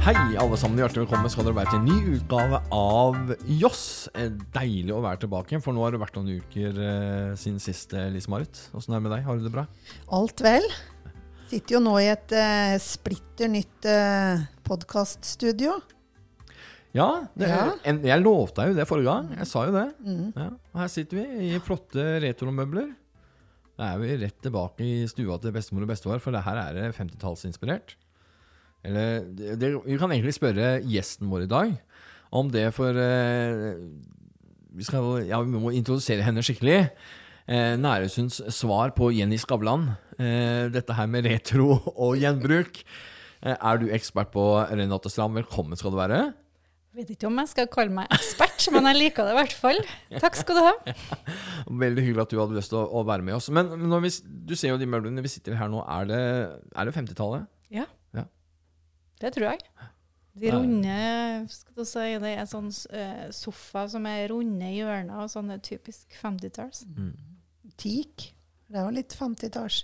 Hei, alle sammen. Hjertelig velkommen skal dere være til en ny utgave av Joss. Eh, Deilig å være tilbake, for nå har det vært noen uker eh, siden sist, eh, Lise Marit. Åssen er det med deg? Har du det bra? Alt vel. Sitter jo nå i et eh, splitter nytt eh, podkaststudio. Ja, det, Ja. En, jeg lovte deg jo det forrige gang. Jeg sa jo det. Mm. Ja, og her sitter vi i flotte retromøbler. Da er vi rett tilbake i stua til bestemor og bestefar, for det her er det 50-tallsinspirert. Eller Vi kan egentlig spørre gjesten vår i dag om det for eh, vi, skal, ja, vi må introdusere henne skikkelig. Eh, Næresunds svar på Jenny Skavlan. Eh, dette her med retro og gjenbruk. Eh, er du ekspert på Renate Strand? Velkommen skal du være. Jeg Vet ikke om jeg skal kalle meg ekspert, men jeg liker det i hvert fall. Takk skal du ha. Veldig hyggelig at du hadde lyst til å, å være med oss. Men når vi, du ser jo de møblene vi sitter her nå. Er det, er det 50-tallet? Ja. Det tror jeg. De runde skal du si, Det er sånn uh, sofa som er runde hjørner, og sånn er typisk 50-talls. Teak. Det var litt 50-talls.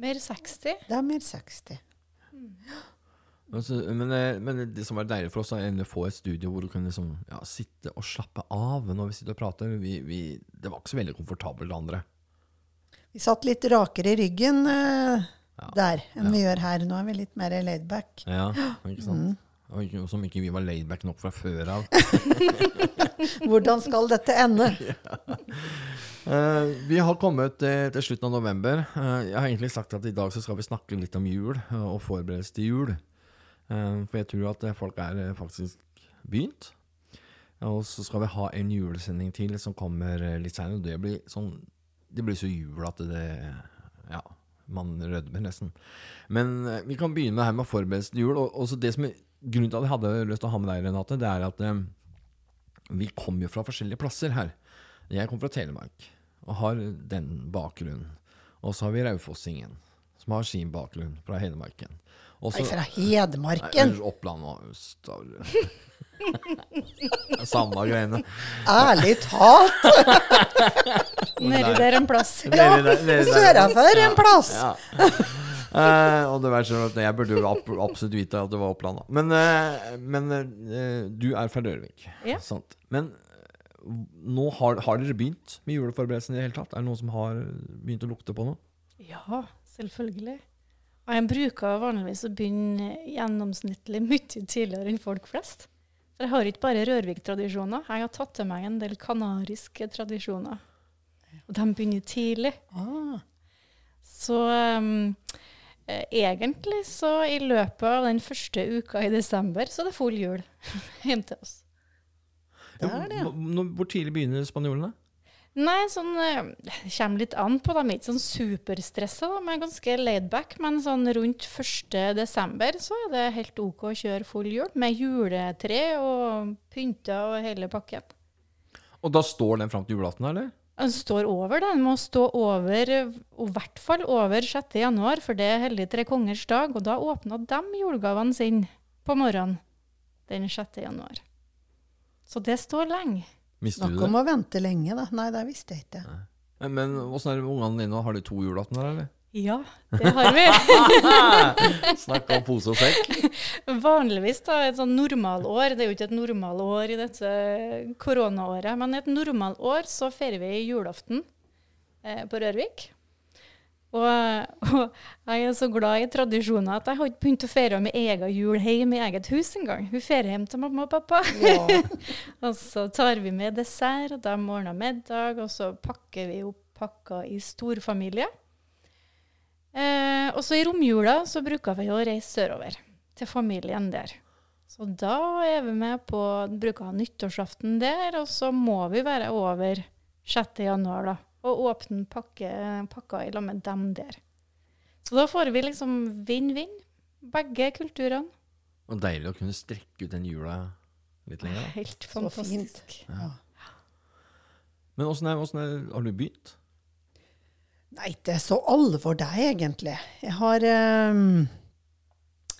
Mer 60. Det er mer 60. Mm. men, eh, men det som var deilig for oss, er å få et studio hvor du kunne liksom, ja, sitte og slappe av når vi sitter og prater. Vi, vi, det var ikke så veldig komfortabelt, det andre. Vi satt litt rakere i ryggen eh, Ja. der enn Ja. vi gjør her. Nå er vi litt mer laidback. Ja, ikke sant? Mm. Og som ikke vi var laidback nok fra før av. Hvordan skal dette ende? Eh, vi har kommet eh, til slutten av november. Uh, jeg har egentlig sagt at i dag så skal vi snakke litt om jul uh, og forberedelse til jul. For jeg tror at folk er faktisk begynt. Og så skal vi ha en julesending til som kommer litt seinere. Det blir sånn Det blir så jul at det Ja, man rødmer nesten. Men eh, vi kan begynne her med forberedelse til jul. Og også det som grunnen til at jeg hadde lyst til å ha med deg, Renate, det er at eh, vi kommer jo fra forskjellige plasser her. Jeg kommer fra Telemark og har den bakgrunnen. Og så har vi Raufossingen, som har sin bakgrunn fra Hedmarken. Og Nei, så- fra Hedmarken. Nei, Oppland og Øst. Samme greiene. Ærlig talt! Nedi der en plass. Ja, sørafor en plass. Ja. uh, og det var sånn at jeg burde jo absolutt vite at det var Oppland. Men, uh, men uh, du er fra Rørvik, Ja. sant? Men nå har, har dere begynt med juleforberedelsene i det hele tatt? Er det noen som har begynt å lukte på noe? Ja, selvfølgelig. Og Jeg bruker vanligvis å begynne gjennomsnittlig mye tidligere enn folk flest. For jeg har ikke bare Rørvik-tradisjoner. Jeg har tatt til meg en del kanariske tradisjoner. Og de begynner tidlig. Ah, Så um, eh, egentlig så i løpet av den første uka i desember, så er det full jul hjem til oss. det er det. Hvor tidlig begynner spanjolene? Nei, sånn eh, Det kommer litt an på. De er ikke sånn superstressa, de er ganske laidback. Men sånn rundt 1. desember så er det helt OK å kjøre full jul. Med juletre og pynter og hele pakken. Og da står den fram til julaften, eller? Den står over, den må stå over, i hvert fall over 6. januar, for det er Hellig tre kongers dag. Og da åpna de julegavene sine på morgenen den 6. januar. Så det står lenge. Mister du Snakk det? om å vente lenge, da. Nei, det visste jeg ikke. Men- Men åssen er det med ungene dine? Har de to julaftener, eller? Ja, det har vi. Snakk om pose og sekk. Vanligvis da, et sånn normalår, det er jo ikke et normalår i dette koronaåret, men i et normalår så feirer vi julaften eh, på Rørvik. Og, og jeg er så glad i tradisjoner at jeg har ikke begynt å feire med egen jul hjemme i eget hus engang. Vi feirer hjem til mamma og pappa. Ja. Og så tar vi med dessert, og de ordner middag, og så pakker vi opp pakker i storfamilie. Eh, og så i romjula så bruker vi å reise sørover til familien der. Så da er vi med på bruker nyttårsaften der, og så må vi være over 6. januar da, og åpne pakke, pakka i lag med dem der. Så da får vi liksom vinn-vinn. Begge kulturene. Og deilig å kunne strekke ut den jula litt lenger. da. Helt fantastisk. Ja. Men åssen har du begynt? Nei, det er så alvor er egentlig. Jeg har, um,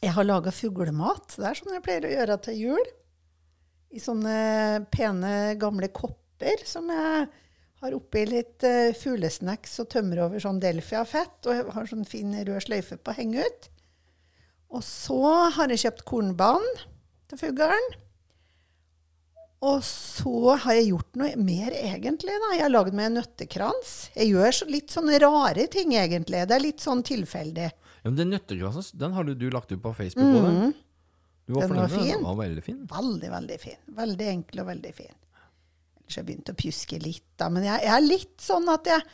jeg har laga fuglemat. Det er sånn jeg pleier å gjøre til jul. I sånne pene, gamle kopper som jeg har oppi litt uh, fuglesnacks og tømmer over sånn Delfia-fett. Og har sånn fin rød sløyfe på å henge ut. Og så har jeg kjøpt kornbånd til fuglen. Og så har jeg gjort noe mer, egentlig. da. Jeg har lagd meg en nøttekrans. Jeg gjør så, litt sånne rare ting, egentlig. Det er litt sånn tilfeldig. Ja, men den nøttekransen den har du, du lagt ut på Facebook. Du Mhm. Den var fin. Den var veldig fin. Veldig, veldig fin. Veldig enkel og veldig fin. Har jeg begynt å pjuske litt, da. Men jeg, jeg er litt sånn at jeg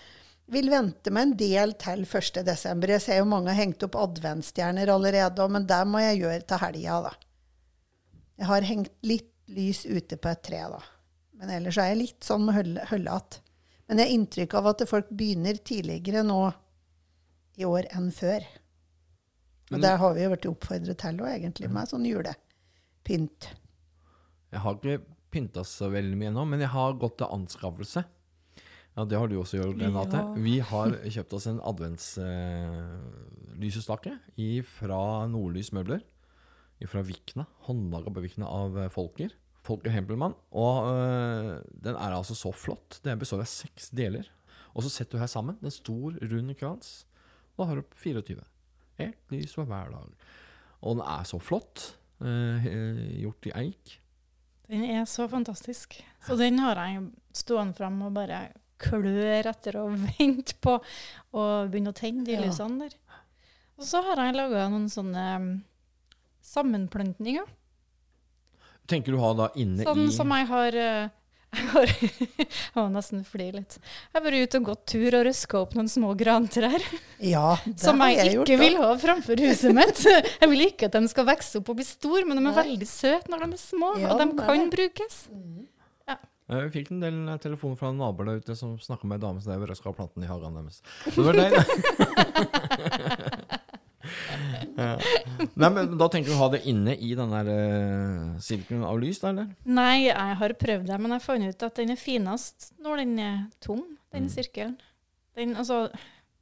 vil vente med en del til 1. desember. Jeg ser jo mange har hengt opp adventsstjerner allerede, men det må jeg gjøre til helga, da. Jeg har hengt litt lys ute på et tre, da. Men ellers er jeg litt sånn med hølle- hølle. Men jeg har inntrykk av at folk begynner tidligere nå i år enn før. Og der har vi jo blitt oppfordret til òg, egentlig, med sånn julepynt. Jeg har ikke pynta så veldig mye ennå, men jeg har gått til anskaffelse. Ja, Det har du også gjort, Renate. Ja. Vi har kjøpt oss en adventslysestake eh, fra Nordlys Møbler. Fra Vikna. Håndlaga på Vikna av eh, Folker. Folker Hempelmann. Og eh, den er altså så flott. Den består av seks deler. Og så setter du her sammen en stor, rund krans. Og da har du 24. Ett lys for hver dag. Og den er så flott. eh, gjort i eik. Den er så fantastisk. Så den har jeg stående fram og bare klør etter å vente på å begynne å tenne de Ja. lysene der. Og så har jeg laga noen sånne um, sammenplantninger. Tenker du ha da inne Sånn i som jeg har eh, Jeg må nesten fly litt. Jeg har vært ute og gått tur og røska opp noen små grantrær Ja, det som har jeg, jeg ikke gjort, vil ha framfor huset mitt. Jeg vil ikke at de skal vokse opp og bli store, men de er Nei. veldig søte når de er små, Ja, og de kan det. brukes. Jeg fikk en del eh, telefoner fra naboer der ute som snakka med ei dame som drev og røska planten i hagen deres. Så det var deg, ja. Nei, men Da tenker du å ha det inne i den der uh, sirkelen av lys, da, eller? Nei, jeg har prøvd det, men jeg fant ut at den er finest når den er tom, den Mm. sirkelen. Den, altså,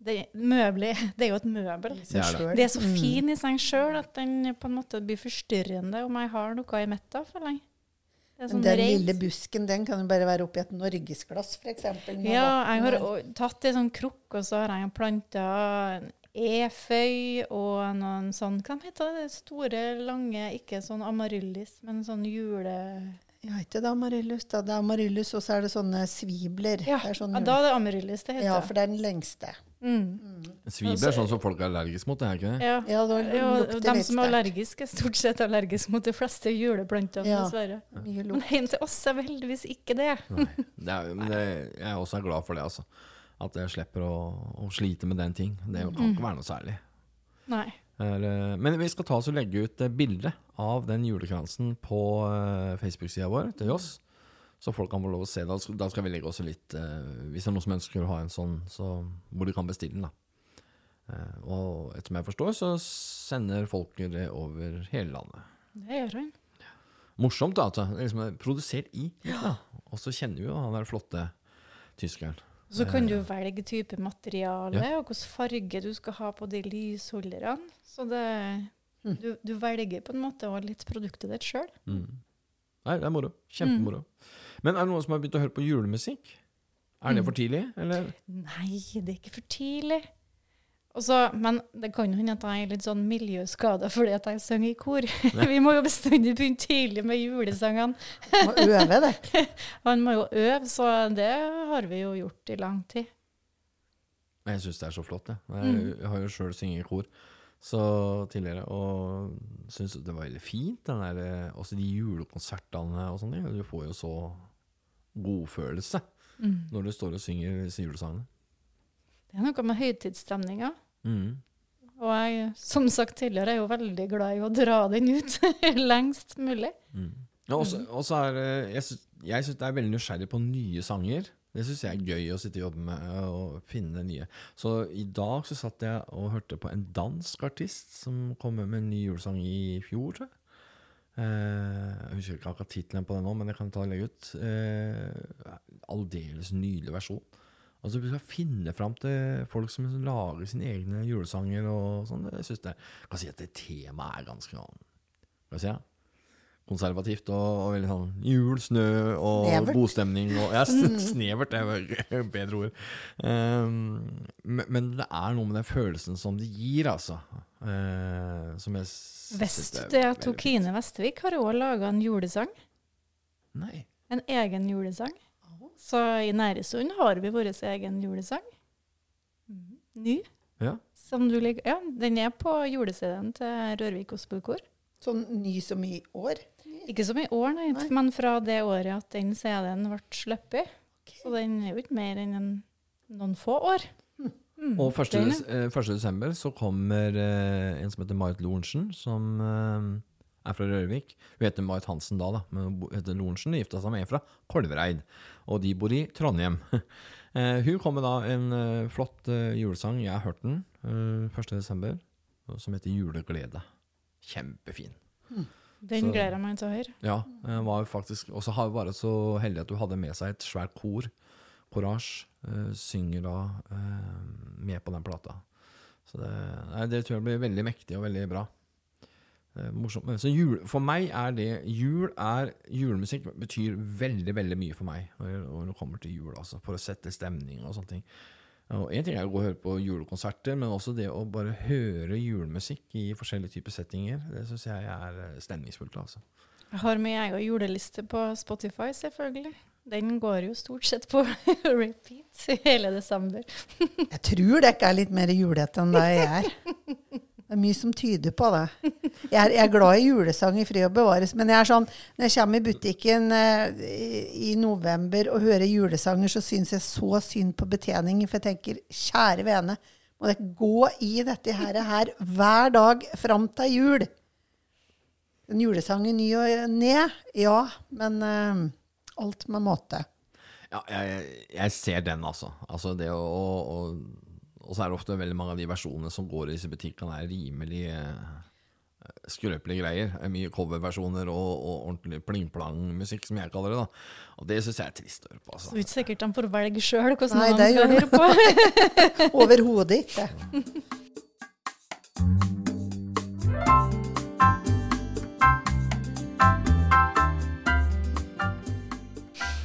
det, møbler, det er jo et møbel. Det er det. Det er så Mm. fin i seg sjøl at den på en måte blir forstyrrende om jeg har noe i midten, for Men sånn den lille busken den kan jo bare være oppi et norgesglass, f.eks. Ja, jeg har tatt en sånn krukk, og så har jeg planta en eføy og noen sånn Hva heter det? Store, lange, ikke sånn amaryllis, men sånn jule... Ja, ikke det amaryllis, da. Det er amaryllis, og så er det sånne svibler. Ja, det er sånne, ja, da er det amaryllis det heter. ja, for det er den lengste. Mm. Svibler er sånn som folk er allergiske mot, det er ikke det? Ja. Ja, det Jo, de litt som er allergiske, er stort sett allergiske mot de fleste juleplantene, Ja. dessverre. Men en hjem til oss er vi heldigvis ikke det. Nei. Det er, men det, jeg er også glad for det, altså. At jeg slipper å, å slite med den ting. Det kan ikke være noe særlig. Nei. Er, eh, Men vi skal ta oss og legge ut bilde av den julekransen på eh, Facebook-sida vår til oss. Så folk kan få lov å se. Da skal, da skal vi legge også litt eh, Hvis det er noen som ønsker å ha en sånn, så hvor de kan bestille den. da Og etter som jeg forstår, så sender folk det over hele landet. Det gjør han. Morsomt, da. At det liksom er produsert i Ja. Og så kjenner vi jo han der flotte tyskeren. Så kan du velge type materiale og hvilken farge du skal ha på de lysholderne. Så det, Mm. du, du velger på en måte også litt produktet ditt sjøl. Mm. Nei, det er moro. Kjempemoro. Men er det noen som har begynt å høre på julemusikk? Er det Mm. for tidlig, eller? Nei, det er ikke for tidlig. Og så- men det kan hende at jeg er litt sånn miljøskada fordi at jeg synger i kor. Vi må jo bestandig begynne tidlig med julesangene. Må øve det. Man må jo øve, så det har vi jo gjort i lang tid. Jeg syns det er så flott, jeg. Jeg, Mm. jeg har jo sjøl sunget i kor så tidligere, og syns det var veldig fint. Den der, eh, også de julekonsertene og sånne ting. Du får jo så godfølelse Mm. når du står og synger disse julesangene. Det er noe med høytidsstemninga. Mm. Og jeg, som sagt tidligere, er jo veldig glad i å dra den ut lengst mulig. Mm. Ja, også, også er eh, Jeg syns, jeg er veldig nysgjerrig på nye sanger. Det syns jeg er gøy å sitte og jobbe med eh, og finne nye. Så i dag så satt jeg og hørte på en dansk artist som kom med en ny julesang i fjor, tror jeg. Eh, jeg husker ikke akkurat tittelen på den nå, men jeg kan ta og legge ut. Eh, Aldeles nydelig versjon. Altså Vi skal finne fram til folk som lager sine egne julesanger og sånn. Jeg synes det, kan si at det temaet er ganske Hva skal jeg si? konservativt og, og veldig sånn jul, snø og Snevert. godstemning. Og, ja, snevert er bedre ord. Um, men, men det er noe med den følelsen som det gir, altså. Uh, som jeg Visste du er Tokine Vestvik har òg laga en julesang? Nei. En egen julesang. Så i Næresund har vi vår egen julesang. Ny. Ja. Som du liker. Ja, den er på julesiden til Rørvik Ospelkor. Sånn ny som i år. Ikke som i år, nei, Nei. men fra det året at den CD-en ble sluppet. Så den er jo ikke mer enn en, noen få år. Mm, Og 1. Des eh, 1. desember så kommer eh, en som heter Marit Lorentzen, som eh, er fra Rørvik. Hun heter Marit Hansen da, da men hun heter Lorentzen. Gifta seg med en fra Kolvereid, og de bor i Trondheim. Eh, hun kom med da en eh, flott eh, julesang, jeg har hørt den, eh, 1. desember, som heter Juleglede. Kjempefin. Den gleder jeg meg til å høre. Ja, var jo faktisk Og så har hun bare så heldig at hun hadde med seg et svært kor. Courage synger da med på den plata. Så det, det tror jeg blir veldig mektig og veldig bra. Eh, morsomt. Så jul, for meg er det Jul er Julemusikk betyr veldig, veldig mye for meg når det kommer til jul, altså. For å sette stemning og sånne ting. Og En ting er å gå og høre på julekonserter, men også det å bare høre julemusikk i forskjellige typer settinger. Det syns jeg er eh, stemningsfullt. altså. Jeg har jeg egen juleliste på Spotify, selvfølgelig. Den går jo stort sett på repeat hele desember. Jeg tror det ikke er litt mer julete enn det jeg er. Det er mye som tyder på det. Jeg er, jeg er glad i julesang i fred og bevares, men jeg er sånn, når jeg kommer i butikken eh, i, november og hører julesanger, så syns jeg så synd på betjeningen, for jeg tenker kjære vene, må dere gå i dette her, her hver dag fram til jul? En julesang i ny og ned, ja, men eh, alt med måte. Ja, jeg, jeg ser den, altså. altså det å, å, og så er det ofte veldig mange av de versjonene som går i disse butikkene, er rimelig eh, skrøpelige greier. Er Mye coverversjoner og, og ordentlig pling-plang-musikk, som jeg kaller det. da. Og det syns jeg er trist å høre på. Så altså. det er ikke sikkert de får velge sjøl hvordan Nei, de skal høre på. Overhodet ikke.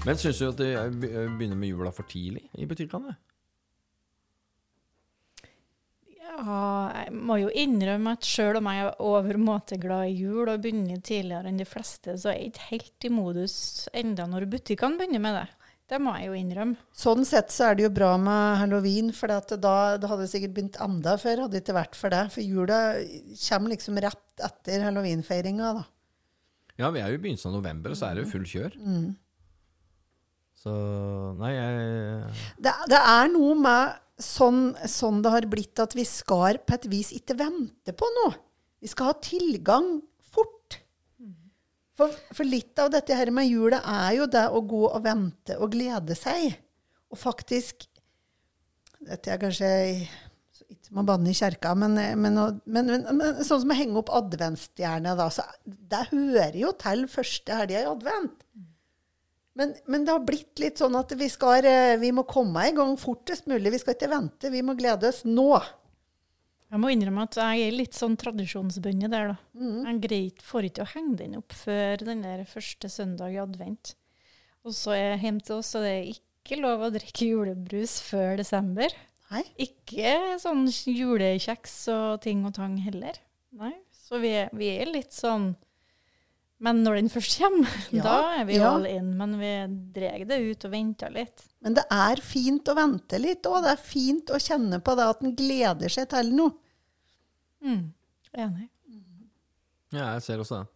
Men syns du at de begynner med jula for tidlig i butikkene? Ja, jeg må jo innrømme at sjøl om jeg er overmåte glad i jul og begynner tidligere enn de fleste, så er jeg ikke helt i modus enda når butikkene begynner med det. Det må jeg jo innrømme. Sånn sett så er det jo bra med halloween, for da, da hadde det sikkert begynt enda før, hadde det ikke vært for det. For jula kommer liksom rett etter halloweenfeiringa, da. Ja, vi er jo i begynnelsen av november, og så er det jo full kjør. Så Nei, jeg Det, det er noe med sånn, sånn det har blitt at vi skal på et vis ikke vente på noe. Vi skal ha tilgang fort. For, for litt av dette her med jula er jo det å gå og vente og glede seg. Og faktisk Dette er kanskje ikke som å banne i kjerka, men, men, men, men, sånn som å henge opp adventsstjerne, da, så det hører jo til første helga i advent. Men, men det har blitt litt sånn at vi, skal, eh, vi må komme i gang fortest mulig. Vi skal ikke vente, vi må glede oss nå. Jeg må innrømme at jeg er litt sånn tradisjonsbundet der, da. Mm. Jeg greit får ikke å henge den opp før den der første søndag i advent. Og så er jeg hjemme til oss, og det er ikke lov å drikke julebrus før desember. Nei. Ikke sånn julekjeks og ting og tang heller. Nei. Så vi er, vi er litt sånn Men når den først kommer, Ja, da er vi ja. all in. Men vi drar det ut og venter litt. Men det er fint å vente litt òg. Det er fint å kjenne på det at en gleder seg til noe. Mm. Enig. Ja, jeg ser også det.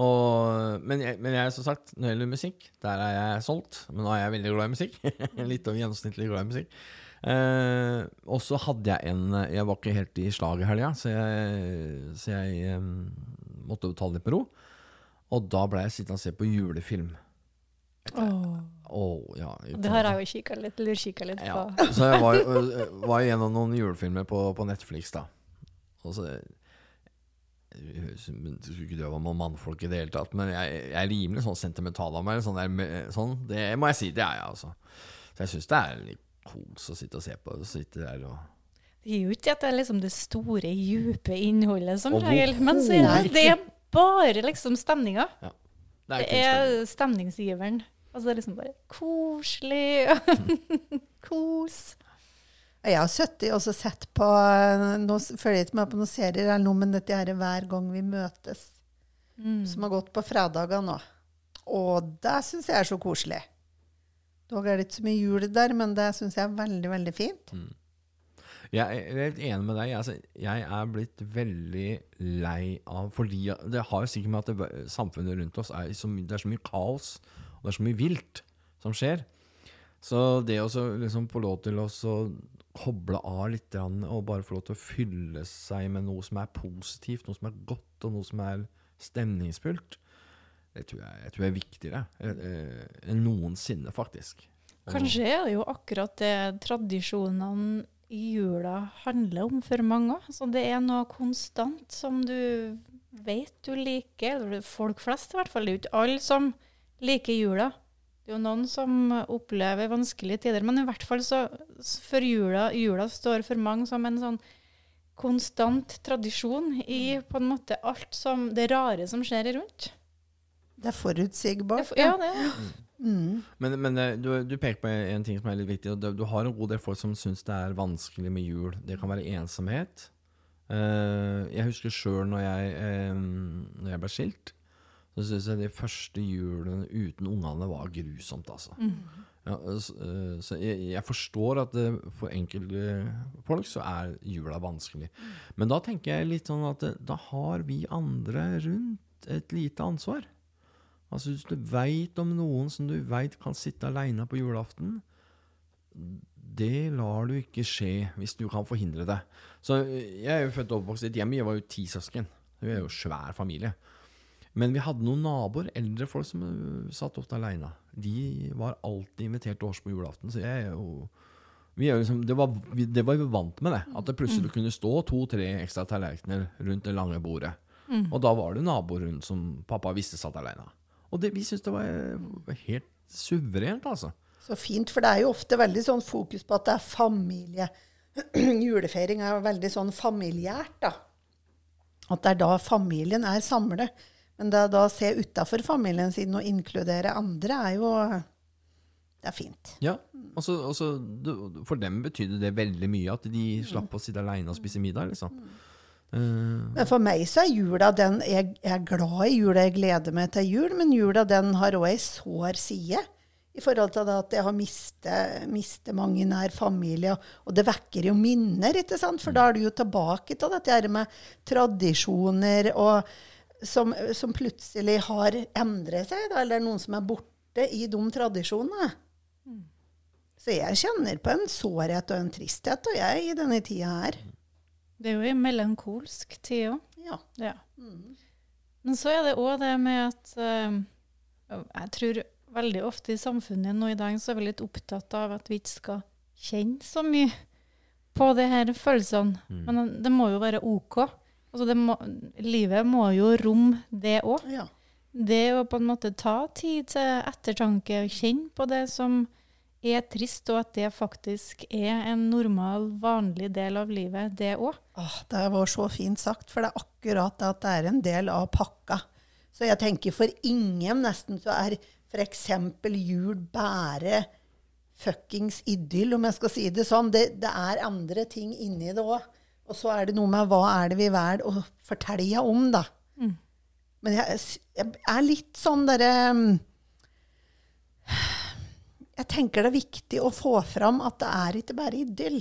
Og, men, jeg, men jeg, som sagt, når det gjelder musikk, der er jeg solgt. Men nå er jeg veldig glad i musikk. Litt over gjennomsnittlig glad i musikk. Eh, og så hadde jeg en Jeg var ikke helt i slag i helga, så jeg, så jeg um, måtte betale ta det litt med ro. Og da ble jeg sittende og se på julefilm. Åh, ja, Det har jeg jo kikka litt, lurkikka litt ja. på. Så jeg var, øh, var gjennom noen julefilmer på, på Netflix, da. Og så skulle ikke det være noen mannfolk i det hele tatt, men jeg, jeg er rimelig sånn sentimental av meg. Sånn, der, sånn, det må jeg si, det er jeg, altså. Så jeg syns det er litt kos å sitte og se på. Sitte der og Det er jo ikke at det er liksom det store, dype innholdet som regel, men så er det, det bare liksom stemninga. Ja. Det er Det er stemningsgiveren. Altså det er liksom bare koselig. Kos. Jeg har sittet og sett på eh, Nå følger jeg ikke med på noen serier eller noe, men dette er hver gang vi møtes, Mm. som har gått på fredager nå. Og det syns jeg er så koselig. Dog er det ikke så mye jul der, men det syns jeg er veldig, veldig fint. Jeg er helt enig med deg. Altså, jeg er blitt veldig lei av Fordi Det har jo sikkert med at det, samfunnet rundt oss er så, det er så mye kaos, og det er så mye vilt som skjer. Så det å liksom få lov til å koble av litt og bare få lov til å fylle seg med noe som er positivt, noe som er godt, og noe som er stemningsfullt, det tror jeg, jeg tror er viktigere eh, eh, enn noensinne, faktisk. Kanskje er det jo akkurat det tradisjonene jula handler om for mange. Så det er noe konstant som du vet du liker. eller Folk flest i hvert fall. Det er jo ikke alle som liker jula. Det er jo noen som opplever vanskelige tider. Men i hvert fall så for jula, jula står for mange som en sånn konstant tradisjon i på en måte alt som det rare som skjer rundt. Det er forutsigbart. Det, ja, det er det. Mm. Men, men eh, du, du peker på en ting som er litt viktig. Du, du har en god del folk som syns det er vanskelig med jul. Det kan være ensomhet. Uh, jeg husker sjøl når, eh, når jeg ble skilt, så syns jeg de første julene uten ungene var grusomt, altså. Ja, så så jeg, jeg forstår at det, for enkelte folk så er jula vanskelig. Men da tenker jeg litt sånn at da har vi andre rundt et lite ansvar. Altså Hvis du veit om noen som du veit kan sitte aleine på julaften, det lar du ikke skje hvis du kan forhindre det. Så eh, Jeg er jo født og oppvokst i et hjem, jeg var jo ti søsken. Vi er jo svær familie. Men vi hadde noen naboer, eldre folk, som øh, satt ofte aleine. De var alltid invitert til års på julaften, så jeg er jo vi er jo liksom, det, var, vi, det var vi vant med, det. At det plutselig kunne stå to-tre ekstra tallerkener rundt det lange bordet. Og da var det naboer rundt som pappa visste satt aleine. Og det, vi syns det var øh, helt suverent, altså. Så fint, for det er jo ofte veldig sånn fokus på at det er familie. Julefeiring er jo veldig sånn familiært, da. At det er da familien er samlet. Men det da å se utafor familien sin og inkludere andre, er jo Det er fint. Ja, og så- og så du- For dem betydde det veldig mye at de slapp å sitte aleine og spise middag, liksom. Eh, Men for meg så er jula den Jeg, jeg er glad i jula, jeg gleder meg til jul, men jula den har òg ei sår side. I forhold til det at jeg har mistet, mistet mange nær familie. Og det vekker jo minner, ikke sant? For da er du jo tilbake til dette her med tradisjoner og som, som plutselig har endret seg, da, eller noen som er borte i de tradisjonene. Så jeg kjenner på en sårhet og en tristhet og jeg i denne tida her. Det er jo en melankolsk tid òg. Ja. Ja. Men så er det òg det med at uh, Jeg tror veldig ofte i samfunnet nå i dag så er vi litt opptatt av at vi ikke skal kjenne så mye på de her følelsene. Men det må jo være OK. Altså det må, livet må jo romme det òg. ja. Det å på en måte ta tid til ettertanke, og kjenne på det som er trist, og at det faktisk er en normal, vanlig del av livet, det òg. Åh, det var så fint sagt, for det er akkurat det at det er en del av pakka. Så jeg tenker for ingen nesten så er f.eks. jul bare fuckings idyll, om jeg skal si det sånn. Det, det er andre ting inni det òg. Og så er det noe med hva er det vi velger å fortelle om, da. Men jeg, jeg er litt sånn derre mm, Jeg tenker det er viktig å få fram at det er ikke bare idyll.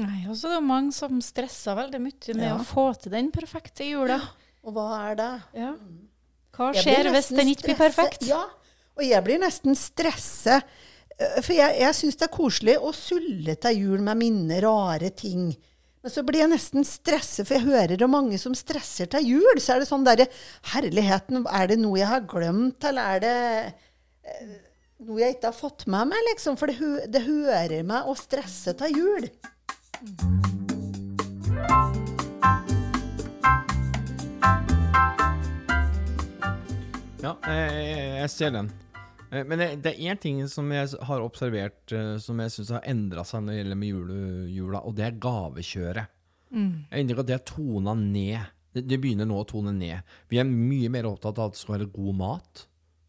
Nei, og så er det mange som stresser veldig mye med Ja. å få til den perfekte jula. Og hva er det? Ja. Hva skjer hvis den ikke blir perfekt? Ja, og jeg blir nesten stresset. eh, For jeg, jeg syns det er koselig å sulle til jul med mine rare ting. Men så blir jeg nesten stresset, for jeg hører om mange som stresser til jul. Så er det sånn derre Herligheten, er det noe jeg har glemt, eller er det eh, noe jeg ikke har fått med meg, liksom? For det, det hører meg å stresse til jul. Ja, jeg, jeg, jeg ser den. Eh, Men det, det er én ting som jeg har observert eh, som jeg syns har endra seg når det gjelder med jule, jula, og det er gavekjøret. Jeg har inntrykk at det er tona ned. Det, det begynner nå å tone ned. Vi er mye mer opptatt av at det skal være god mat.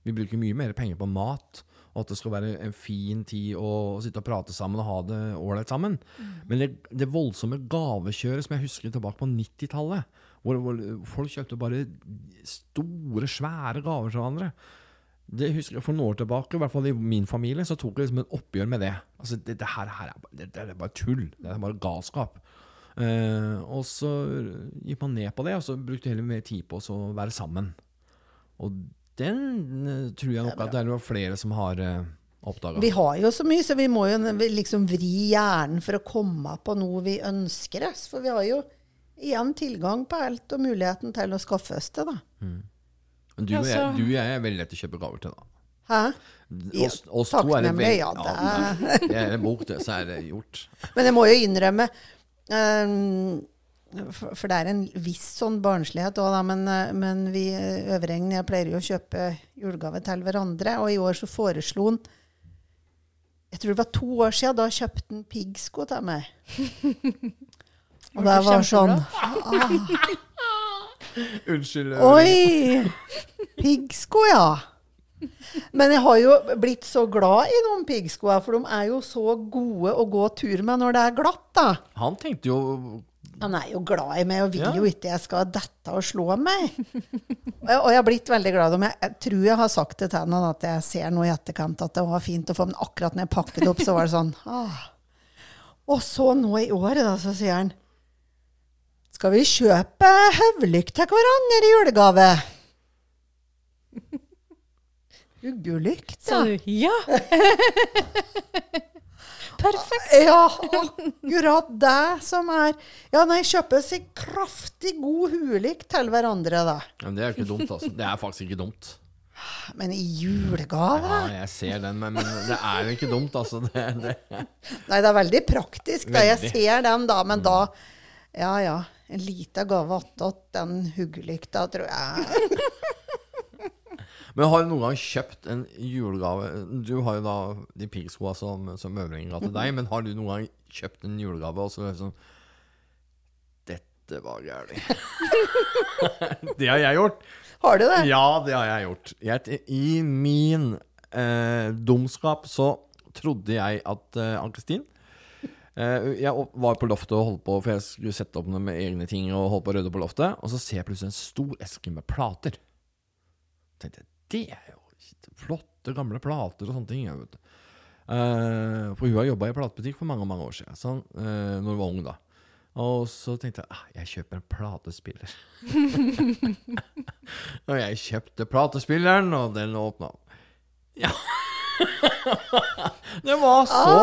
Vi bruker mye mer penger på mat, og at det skal være en fin tid å sitte og prate sammen og ha det ålreit sammen. Men det, det voldsomme gavekjøret som jeg husker tilbake på 90-tallet, hvor, hvor folk kjøpte bare store, svære gaver til hverandre. Det husker jeg For noen år tilbake, i hvert fall i min familie, så tok jeg liksom et oppgjør med det. Altså, det, det her, her er, det, det er bare tull. Det er bare galskap. Uh, og så gikk man ned på det, og så brukte heller mer tid på å være sammen. Og den eh, tror jeg nok at det er flere som har Oppdaget. oppdaga. Vi har jo så mye, så vi må jo liksom vri hjernen for å komme på noe vi ønsker oss. For vi har jo igjen tilgang på alt og muligheten til å skaffe oss det, da. Men du, og jeg, du og jeg er veldig lett å kjøpe gaver til, da. Hæ? Oss, oss to er det veldig ja, det er- det er bok, det, så er det gjort. Men jeg må jo innrømme ehm, for, for det er en viss sånn barnslighet òg. Men, eh, men vi eh, Øvrengen jeg pleier jo å kjøpe julegave til hverandre. Og i år så foreslo han Jeg tror det var to år siden. Da kjøpte han piggsko til meg. Og det var sånn Unnskyld. Oi! Piggsko, ja. Men jeg har jo blitt så glad i noen piggsko, for de er jo så gode å gå tur med når det er glatt, da. Han tenkte jo Han er jo glad i meg og vil Ja. jo ikke jeg skal dette og slå meg. Og jeg, og jeg har blitt veldig glad i dem. Jeg, jeg tror jeg har sagt det til han at jeg ser nå i etterkant at det var fint å få Men akkurat når jeg pakket opp, så var det sånn ah. Og så nå i året, da, så sier han Skal vi kjøpe høvlykt til hverandre i julegave? Uggelykt, Sa sa du ja? Perfekt. Ja, akkurat det som er Ja, nei, kjøper seg kraftig god hulik til hverandre, da. Men det er ikke dumt, altså. Det er faktisk ikke dumt. Men i julegave? Ja, jeg ser den, men, men det er jo ikke dumt, altså. Det, det. Nei, det er veldig praktisk. Da. Jeg ser den, da, men da Ja ja. En liten gave attåt den huggelykta, tror jeg. Men har du noen gang kjøpt en julegave Du har jo da de piggskoa som, som Øvringen ga til deg, men har du noen gang kjøpt en julegave og så liksom Dette var gærent. det har jeg gjort. Har du det? Ja, det har jeg gjort. Jeg, I min eh, dumskap så trodde jeg at eh, Ann-Kristin eh, Jeg var på loftet og holdt på, for jeg skulle sette opp noe med egne ting og holdt på å rydde på loftet, og så ser jeg plutselig en stor eske med plater. tenkte jeg, det er jo flotte, gamle plater og sånne ting. Jeg, vet. du. Eh, for hun har jobba i platebutikk for mange mange år siden, sånn, uh, når hun var ung. da Og så tenkte jeg ah, jeg kjøper en platespiller. og jeg kjøpte platespilleren, og den åpna. Ja. det var så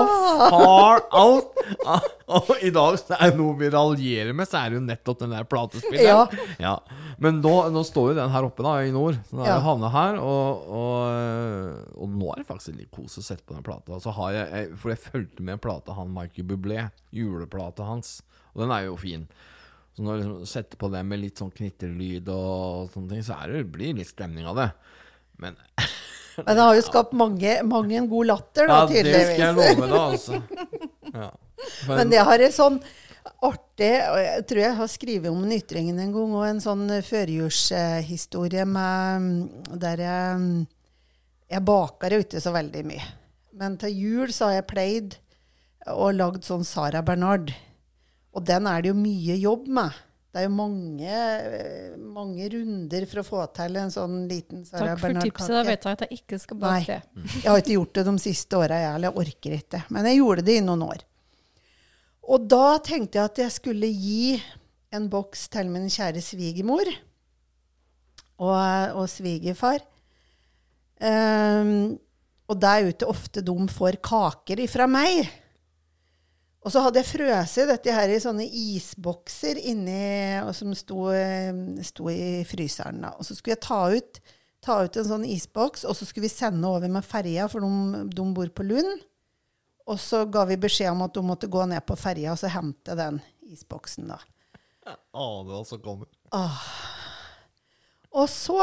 far out! Ah, Og i dag så er det noe vi raljerer med, så er det jo nettopp den der platespilleren. Ja. Men nå, nå står jo den her oppe da, i nord. Så den Ja. jo her, og, og, og nå er det faktisk litt kos å sette på den plata. Så har jeg, jeg, for jeg fulgte med en plate han Michael Bublé, juleplata hans, og den er jo fin. Så når jeg liksom setter på det med litt sånn knitterlyd og sånne ting, så det, blir det litt stemning av det. Men Men det har jo skapt mange, mange en god latter, da, ja, det skal jeg tydeligvis. love deg, altså. Ja. Men det har en sånn artig og Jeg tror jeg har skrevet om Nytringen en gang, og en sånn førjulshistorie med mm, Der jeg, jeg baker jo ikke så veldig mye. Men til jul så har jeg pleid og lagd sånn Sara Bernard. Og den er det jo mye jobb med. Det er jo mange, eh, mange runder for å få til en sånn liten Sara Takk for tipset. Da vet jeg at jeg ikke skal bake det. Jeg har ikke gjort det de siste åra, jeg heller. jeg orker ikke. Men jeg gjorde det i noen år. Og da tenkte jeg at jeg skulle gi en boks til min kjære svigermor og, og svigerfar. Um, og det er jo ikke ofte de får kaker ifra meg. Og så hadde jeg frøset dette her i sånne isbokser inni, som sto, eh, sto i fryseren. Da. Og så skulle jeg ta ut, ta ut en sånn isboks, og så skulle vi sende over med ferja, for de, de bor på Lund. Og så ga vi beskjed om at de måtte gå ned på ferja og så hente den isboksen. da. Aner hva som kommer. Og så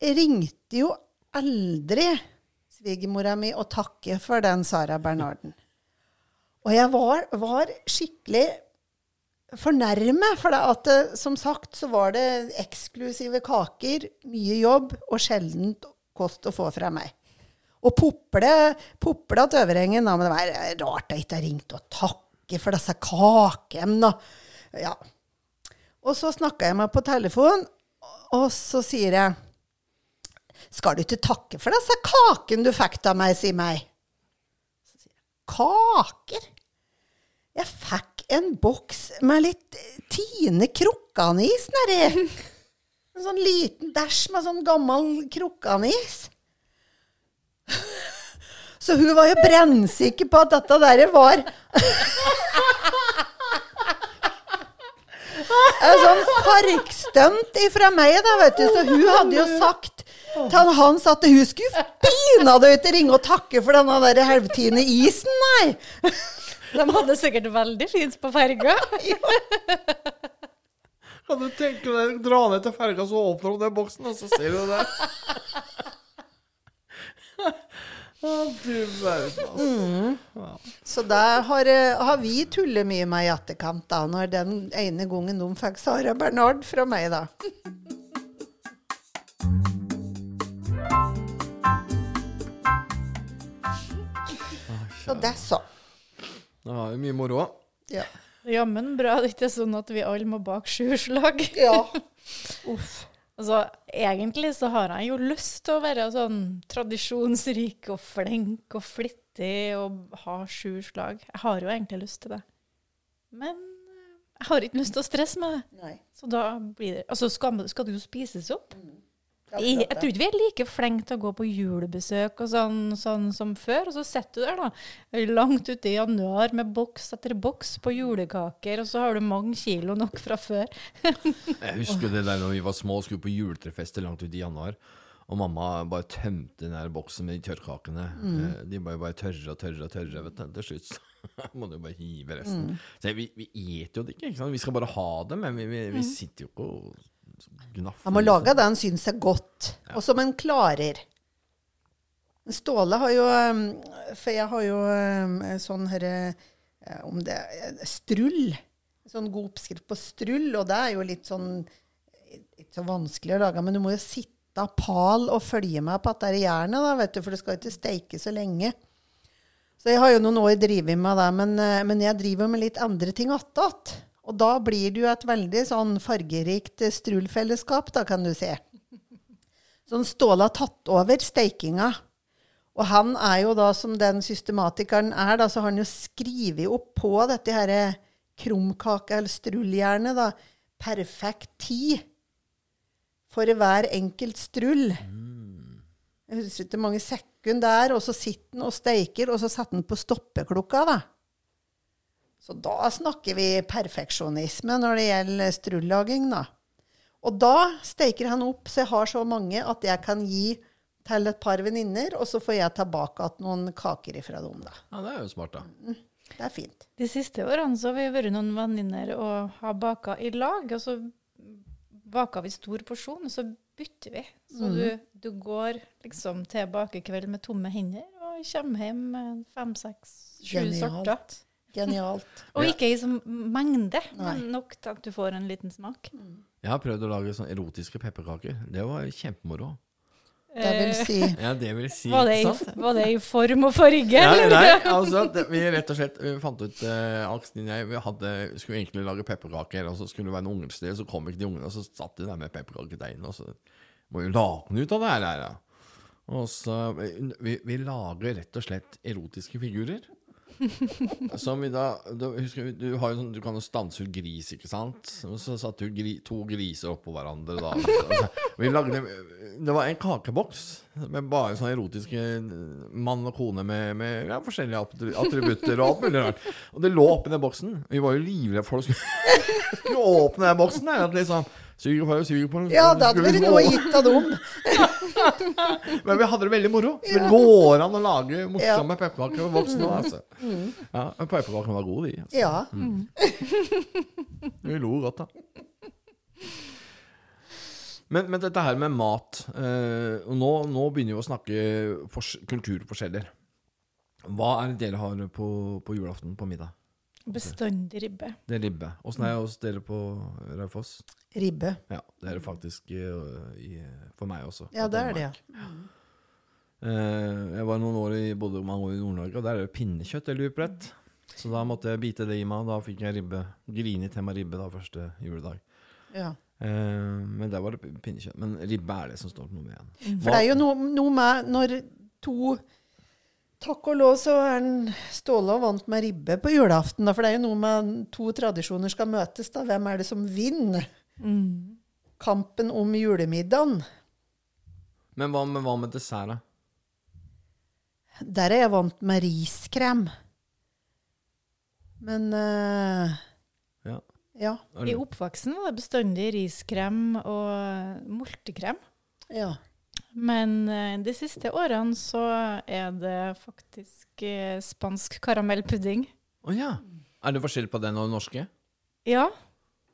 ringte jo aldri svigermora mi og takke for den Sara Bernarden. Og jeg var, var skikkelig fornærmet, for det at det, som sagt så var det eksklusive kaker, mye jobb, og sjeldent kost å få fra meg. Og pople, pople til da, men det var rart jeg ikke har ringt og takke for disse kakene. Ja. Og så snakka jeg meg på telefon, og så sier jeg Skal du ikke takke for disse kakene du fikk av meg, sier meg? Så sier jeg, Kaker? Jeg fikk en boks med litt Tine Krukkanis nedi. En sånn liten dæsj med sånn gammel krukkanis. Så hun var jo brennsikker på at dette der var En sånn fargstunt ifra meg, da, vet du. Så hun hadde jo sagt til han Hans at hun skulle pinadø ikke ringe og takke for denne der halvtine isen, nei. De hadde sikkert veldig fint på ferga. Kan du tenke deg dra ned til ferga, så åpner du den boksen, og så ser du det der. Å, du verden, altså. Så da har, eh, har vi tullet mye med i etterkant, da, når den ene gangen de fikk Sara Bernard fra meg, da. Så det så. Det var jo mye moro. Ja. Jammen bra det ikke er sånn at vi alle må bak sju slag. ja. Uff. Altså, egentlig så har jeg jo lyst til å være sånn tradisjonsrik og flink og flittig og ha sju slag. Jeg har jo egentlig lyst til det. Men eh, jeg har ikke lyst til å stresse med det. Nei. Så da blir det Altså, skal, skal det jo spises opp? er Jeg, jeg tror ikke vi er like flinke til å gå på julebesøk og sånn, sånn som før. Og så sitter du der da, langt ute i januar med boks etter boks på julekaker, og så har du mange kilo nok fra før. Jeg husker det der når vi var små og skulle på juletrefester langt ute i januar. Og mamma bare tømte den der boksen med de tørrkakene. Mm. De bare, bare tørre og tørre og tørre. vet du. Til slutt må du bare hive resten. Så vi, vi eter jo det ikke. ikke sant? Vi skal bare ha det, men vi, vi, vi sitter jo ikke og gnaffer. Han må lage det han syns er godt, og som han klarer. Ståle har jo um, For jeg har jo um, sånn herre eh, Om det strull. Sånn god oppskrift på strull, og det er jo litt sånn Ikke så vanskelig å lage, men du må jo sitte av pal og følge med på at det er jernet, da, vet du, for det skal jo ikke steike så lenge. Så jeg har jo noen år drevet med det, men, eh, men jeg driver med litt andre ting attåt. Og da blir det jo et veldig sånn fargerikt strulfellesskap, strullfellesskap, da, kan du se. Sånn Ståle har tatt over steikinga. Og han er jo da, som den systematikeren er, da, så har han jo skrevet opp på dette her krumkake- eller strulljernet, da, perfekt tid for hver enkelt strull. Jeg husker ikke mange sekunder det er, og så sitter han og steiker, og så setter han på stoppeklokka, da. Så da snakker vi perfeksjonisme når det gjelder strullaging, da. Og da steiker han opp så jeg har så mange at jeg kan gi til et par venninner, og så får jeg tilbake igjen noen kaker ifra dem, da. Ja, det er jo smart, da. Det er fint. De siste årene så har vi vært noen venninner og har baka i lag, og så baker vi stor porsjon, og så bytter vi. Så du, du går liksom til bakekveld med tomme hender og kommer hjem med fem, seks, sju sorter. Genialt. Og ikke i sånn mengde, Nei. men nok til at du får en liten smak. Jeg har prøvd å lage sånne erotiske pepperkaker. Det var kjempemoro. Det vil si Ja, det vil si Var det, i, var det i form og farge, eller? nei, altså, det, vi rett og slett vi fant ut uh, Aksen og jeg vi hadde, skulle egentlig lage pepperkaker, og så skulle det være noen unger så kom ikke de ungene, og så satt de der med pepperkakedeigen, og så må jo lage den ut av det her. her, ja. Og så vi, vi lager rett og slett erotiske figurer. Som vi da, du, husker du, sånn, du kan jo stanse ut gris, ikke sant? Så satte du gri, to griser oppå hverandre. Da. Vi lagde, det var en kakeboks med bare sånne erotiske mann og kone med, med ja, forskjellige attributter og alt mulig rart. Og det lå oppi den boksen. Vi var jo livredde for å skulle, skulle åpne den boksen. Der, at liksom, Suger det, suger på. Ja, det hadde vært noe gitt av dem. men vi hadde det veldig moro. Så det går an å lage morsomme pepperkaker for voksne òg, altså. Ja, men pepperkakene var gode, de. Altså. Ja. Vi lo godt, da. Men, men dette her med mat eh, nå, nå begynner vi å snakke kulturforskjeller. Hva er det dere har på, på julaften på middag? Bestandig ribbe. Det er ribbe. Åssen er det hos dere på Raufoss? Ribbe. Ja, det er det faktisk i, i, for meg også. Ja, det er det, ja. Eh, jeg var noen år i, bodde mange år i Nord-Norge, og der er det pinnekjøtt eller utbredt. Så da måtte jeg bite det i meg, og da fikk jeg ribbe. Grini til meg ribbe da første juledag. Ja. Uh, men der var det pinnekjøtt. Men ribbe er det som står på nummer én. For det er jo noe, noe med når to Takk og lov så er den Ståle og vant med ribbe på julaften. Da, for det er jo noe med to tradisjoner skal møtes. da. Hvem er det som vinner Mm. kampen om julemiddagen? Men hva med, hva med dessert, da? Der er jeg vant med riskrem. Men uh, Ja. ja. I det- var det bestandig riskrem og multekrem. ja. Men eh, de siste årene så er det faktisk eh, spansk karamellpudding. Å ja. Er det forskjell på den og den norske? Ja.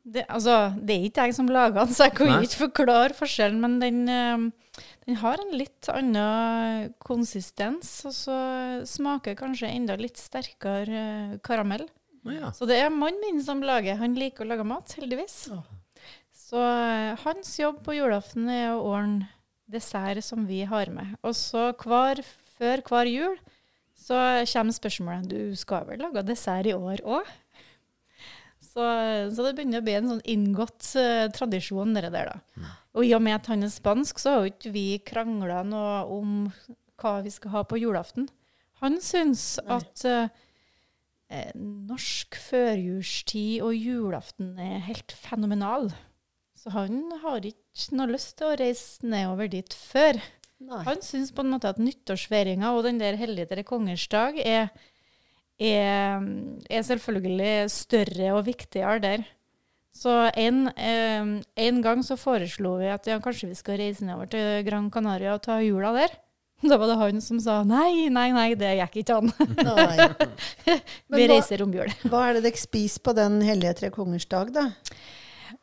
Det, altså, det er ikke jeg som lager den, så jeg kan ikke forklare forskjellen. Men den, eh, den har en litt annen konsistens, og så smaker kanskje enda litt sterkere karamell. Oh, ja. Så det er mannen min som lager. Han liker å lage mat, heldigvis. Oh. Så hans jobb på julaften er å ordne dessert som vi har med. Og så hver, før hver jul så kommer spørsmålet du skal vel lage dessert i år òg? Så, så det begynner å bli en sånn inngått uh, tradisjon, det der, da. Og i og med at han er spansk, så har jo ikke vi krangla noe om hva vi skal ha på julaften. Han syns Nei. at uh, norsk førjulstid og julaften er helt fenomenal. Så han har ikke noe lyst til å reise nedover dit før. Nei. Han syns på en måte at nyttårsfeiringa og den der hellige kongers dag er, er, er selvfølgelig større og viktigere der. Så en, eh, en gang så foreslo vi at ja, kanskje vi skal reise nedover til Gran Canaria og ta jula der. Da var det han som sa nei, nei, nei, det gikk ikke an. Vi reiser om jul. Hva er det dere spiser på den hellige tre kongers dag, da?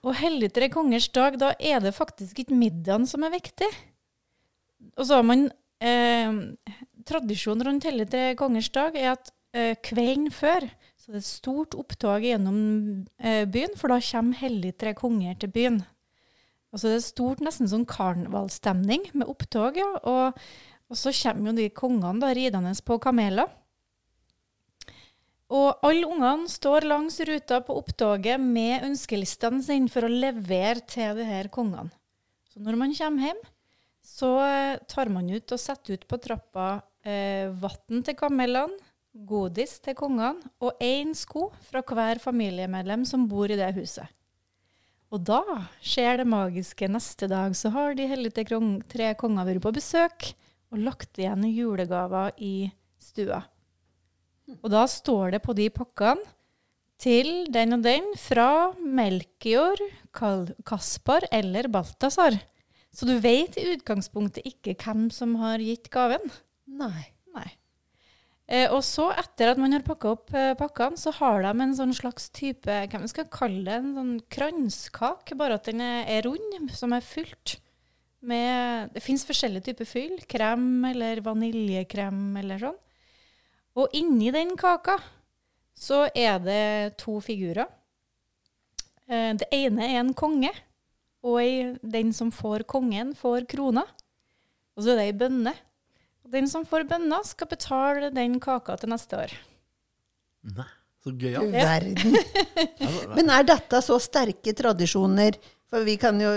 Og hellig tre kongers dag, da er det faktisk ikke middagen som er viktig. Og så har man eh, Tradisjonen rundt hellig tre kongers dag er at eh, kvelden før så det er stort opptog gjennom eh, byen, for da kommer hellig tre konger til byen. Altså det er stort, nesten sånn karnevalstemning med opptog, ja. Og, og så kommer jo de kongene da ridende på kameler. Og alle ungene står langs ruta på opptoget med ønskelistene sine for å levere til de her kongene. Så når man kommer hjem, så eh, tar man ut og setter ut på trappa eh, vann til kamelene, godis til kongene og én sko fra hver familiemedlem som bor i det huset. Og da skjer det magiske. Neste dag så har de hellige tre konger vært på besøk og lagt igjen julegaver i stua. Og da står det på de pakkene til den og den fra Melchior, Kaspar eller Balthazar. Så du vet i utgangspunktet ikke hvem som har gitt gaven. Nei. Nei. Eh, og så, etter at man har pakka opp eh, pakkene, så har de en sånn slags type Hvem skal kalle det? En sånn kranskake, bare at den er, er rund, som er fylt med Det fins forskjellige typer fyll. Krem eller vaniljekrem eller sånn. Og inni den kaka så er det to figurer. Eh, det ene er en konge, og den som får kongen, får krona. Og så er det ei bønne. Og Den som får bønna, skal betale den kaka til neste år. Nei, så gøy, ja. verden. Men er dette så sterke tradisjoner? For vi kan jo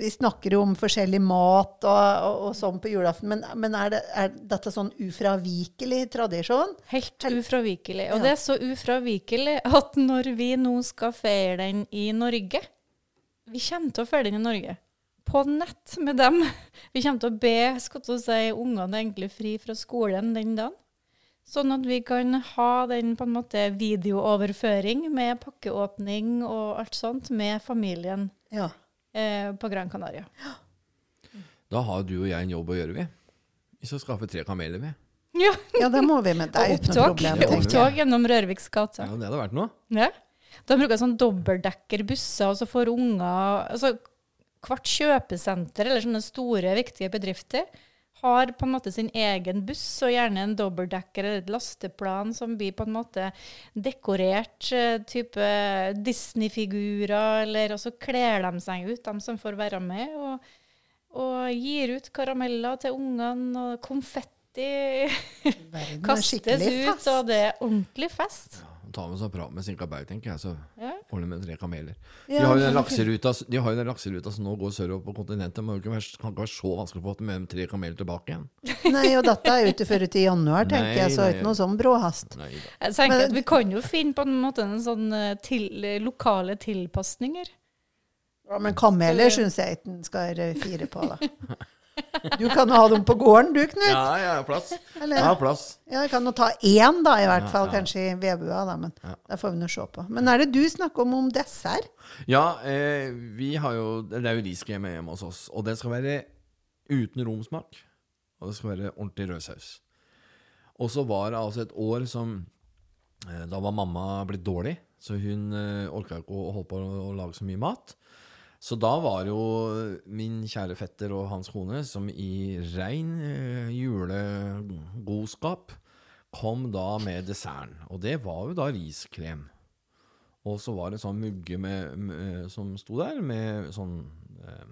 Vi snakker jo om forskjellig mat og, og, og sånn på julaften, men, men er, det, er dette sånn ufravikelig tradisjon? Helt ufravikelig. Og Ja. det er så ufravikelig at når vi nå skal feire den i Norge Vi kommer til å feire den i Norge. På nett med dem. Vi kommer til å be skal til å si, ungene egentlig fri fra skolen den dagen. Sånn at vi kan ha den på en måte videooverføring med pakkeåpning og alt sånt med familien Ja. Eh, på Gran Canaria. Da har du og jeg en jobb å gjøre, vi. Vi skal skaffe tre kameler, vi. Ja, ja, det må vi, med deg. noe Opptog, problem. Ja, tenker jeg. opptog gjennom Rørviks gate. Ja, det hadde vært noe. Ja. De bruker sånn dobbeltdekkerbusser, og så får unger altså, Hvert kjøpesenter eller sånne store, viktige bedrifter har på en måte sin egen buss, og gjerne en dobbeltdekker eller et lasteplan som blir på en måte dekorert, eh, type Disney-figurer, eller også kler de seg ut, de som får være med. og og gir ut karameller til ungene, og konfetti kastes ut, og det er ordentlig fest. Ja, Ta med seg prat med Sinkaberg, tenker jeg, så Ja. De med tre kameler. De har jo den lakseruta, de har jo den lakseruta som nå går sørover på kontinentet. Det ikke være, kan ikke være så vanskelig å få med dem tre kameler tilbake igjen. Nei, og dette er jo ikke før uti i januar, tenker Nei, jeg, så er det ikke noe sånn bråhast. Nei. Jeg tenker at Vi kan jo finne på en måte en sånn eh, til, eh, lokale tilpasninger. Ja, men kameler syns jeg ikke en skal fire på, da. Du kan jo ha dem på gården, du, Knut. Ja, jeg har plass. Eller? Jeg har plass. Ja, jeg kan jo ta én, da, i hvert Ja, fall. ja. Kanskje i vedbua, da. Men Ja. det får vi nå se på. Men er det du snakker om om dessert? Ja, eh, vi har jo Det er jo riskrem hjemme hos oss. Og det skal være uten romsmak. Og det skal være ordentlig rød saus. Og så var det altså et år som eh, Da var mamma blitt dårlig, så hun eh, orka ikke å holde på å, å lage så mye mat. Så da var jo min kjære fetter og hans kone, som i rein eh, julegodskap, kom da med desserten. Og det var jo da riskrem. Og så var det sånn mugge med, med, som sto der, med sånn eh,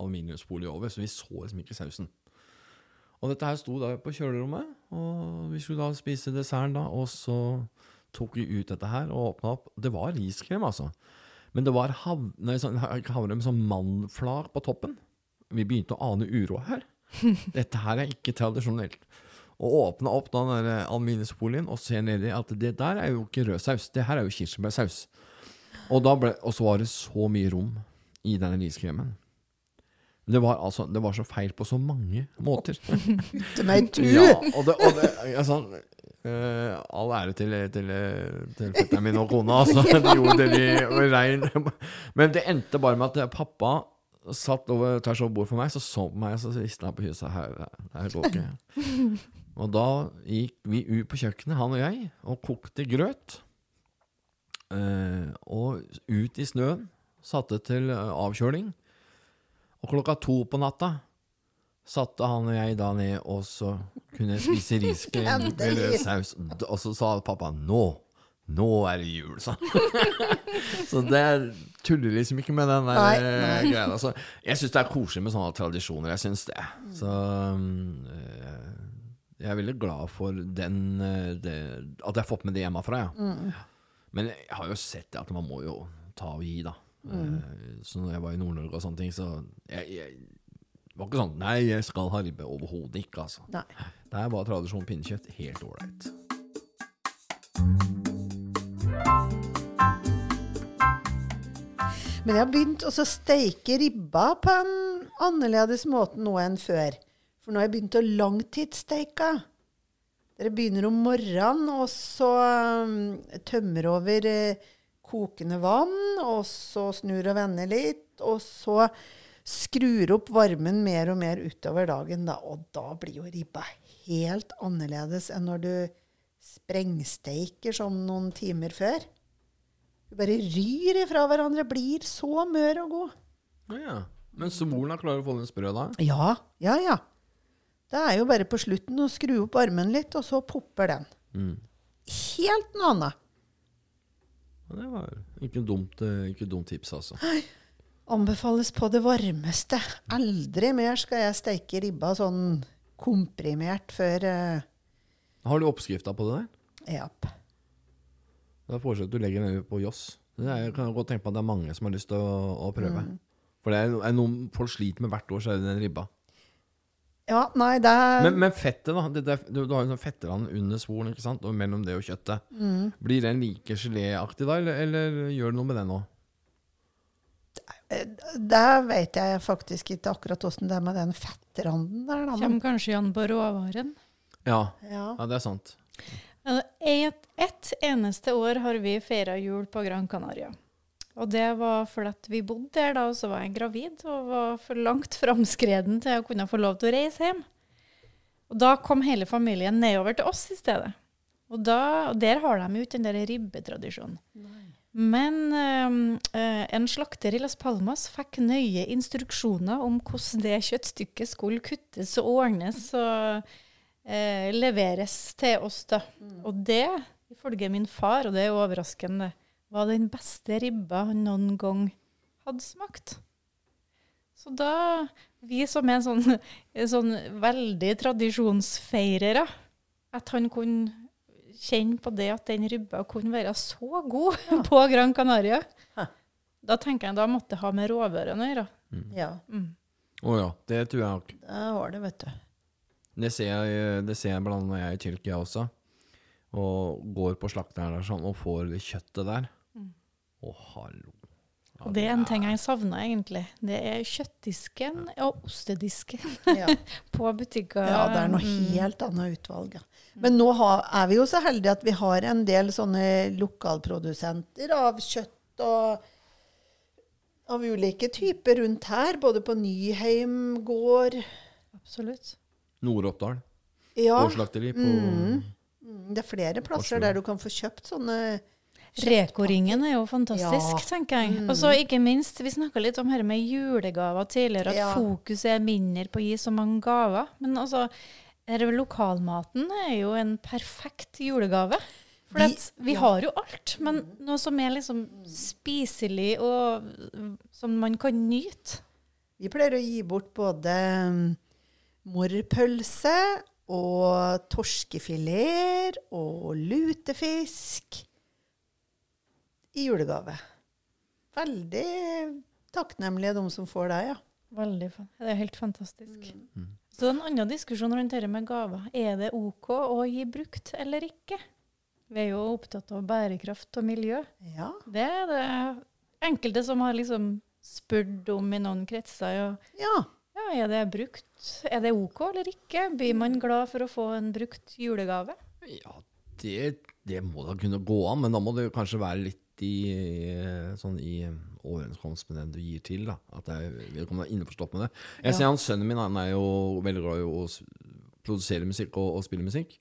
aluminiumsfolie over, så vi så liksom ikke sausen. Og dette her sto da på kjølerommet, og vi skulle da spise desserten da, og så tok vi ut dette her og åpna opp. Det var riskrem, altså. Men det var hav, nei, sånn, havre, med sånn mannflar på toppen. Vi begynte å ane uro her. Dette her er ikke tradisjonelt. Og åpna opp den der aluminiumsfolien og ser nedi at det der er jo ikke rød saus, Det her er jo kirsebærsaus. Og, ble, og så var det så mye rom i denne riskremen. Det var, altså, det var så feil på så mange måter. Det meg du! Ja, og det, og det er eh, All ære til, til, til fetteren min og kona, altså. De gjorde det de rein. Men det endte bare med at pappa satt over tvers over bordet for meg, så så på meg, så visste han på huset her, her går ikke. Og da gikk vi ut på kjøkkenet, han og jeg, og kokte grøt. Uh, og ut i snøen. Satte til eh, avkjøling. Og klokka to på natta satte han og jeg da ned, og så kunne jeg spise riskrem med rød saus. Og så sa pappa 'nå, nå er det jul', sa så det tuller liksom ikke med den der Nei, eh, nei. greia. Altså, jeg syns det er koselig med sånne tradisjoner. Jeg syns det. Så eh, jeg er veldig glad for den eh, det, At jeg har fått med det hjemmefra, ja. Men jeg har jo sett at man må jo ta og gi, da. Mm. Så når jeg var i Nord-Norge og sånne ting, så jeg, jeg var ikke sånn Nei, jeg skal ha ribbe. Overhodet ikke, altså. Nei. Der var tradisjon pinnekjøtt helt ålreit. Men jeg har begynt å steike ribba på en annerledes måte nå enn før. For nå har jeg begynt å langtidssteike. Dere begynner om morgenen, og så um, tømmer over eh, kokende vann, og så snur og vender litt, og så skrur opp varmen mer og mer utover dagen, da. Og da blir jo ribba helt annerledes enn når du sprengsteiker som noen timer før. Du bare ryr ifra hverandre, blir så mør og god. Ja, ja. Men sola klarer å få den sprø da? Ja, ja, ja. Det er jo bare på slutten å skru opp varmen litt, og så popper den. Mm. Helt noe annet. Det var ikke dumt, eh, ikke dumt tips, altså. Anbefales på det varmeste. Aldri mer skal jeg steike ribba sånn komprimert før uh, Har du oppskrifta på det der? Ja. Da foreslår jeg at du legger den på Joss. Det er, jeg kan godt tenke på at det er mange som har lyst til å, å prøve. For det er, er noen folk sliter med hvert år, så er det den ribba. Ja, nei, det er Men, men fettet, da. Det, det, du, du har jo sånn fetterand under svoren, ikke sant? Og mellom det og kjøttet. Blir den like geléaktig da, eller, eller gjør det noe med den òg? Der vet jeg faktisk ikke akkurat åssen det er med den fettranden der, da. Kommer kanskje an på råvaren. Ja. ja. ja, det er sant. Et, ett eneste år har vi feira jul på Gran Canaria. Og det var fordi vi bodde der da, og så var jeg gravid og var for langt framskreden til å kunne få lov til å reise hjem. Og da kom hele familien nedover til oss i stedet. Og, da, og der har de jo ikke den der ribbetradisjonen. Men eh, eh, en slakter i Las Palmas fikk nøye instruksjoner om hvordan det kjøttstykket skulle kuttes og ordnes og eh, leveres til oss. da. Og det, ifølge min far, og det er overraskende, var den beste ribba han noen gang hadde smakt. Så da Vi som er sånn, sånn veldig tradisjonsfeirere, at han kunne kjenne på det at den ribba kunne være så god på Gran Canaria. Hæ. Da tenker jeg da måtte det ha med råvarene å gjøre. Ja, Mm. oh, ja, det tror jeg òg. det har det, vet du. Det ser jeg, det ser jeg blant annet når jeg er i Tyrkia også. Og går på slakteren der sånn, og får det kjøttet der. Å, hallo. Og det er en ting jeg savner, egentlig. Det er kjøttdisken og ostedisken Ja. på butikker. Ja, det er noe Mm. helt annet utvalg. Ja. Men nå har, er vi jo så heldige at vi har en del sånne lokalprodusenter av kjøtt og av ulike typer rundt her. Både på Nyheim gård Absolutt. Nord-Oppdal. Ja, Gårdslakteri på mm, det er flere plasser Oslo. der du kan få kjøpt sånne Reko-ringen er jo fantastisk, Ja. tenker jeg. Og så ikke minst, vi snakka litt om dette med julegaver tidligere, at Ja. fokuset er mindre på å gi så mange gaver. Men altså, lokalmaten er jo en perfekt julegave. For Vi- vi ja. har jo alt, men noe som er liksom spiselig og som man kan nyte. Vi pleier å gi bort både morpølse morrpølse og torskefileter og lutefisk i julegave. Veldig takknemlige de som får det, ja. Veldig, det er helt fantastisk. Mm. Så det er en annen diskusjon rundt dette med gaver. Er det OK å gi brukt eller ikke? Vi er jo opptatt av bærekraft og miljø. Ja, Det er det enkelte som har liksom spurt om i noen kretser. Ja, ja. ja, er det brukt? Er det OK eller ikke? Blir man glad for å få en brukt julegave? Ja, det, det må da kunne gå an, men da må det kanskje være litt i, eh, sånn i overenskomst med den du gir til. da. At jeg vedkommende er innforstått med det. Jeg Ja. ser han Sønnen min han er jo veldig glad i å produsere musikk og, og spille musikk.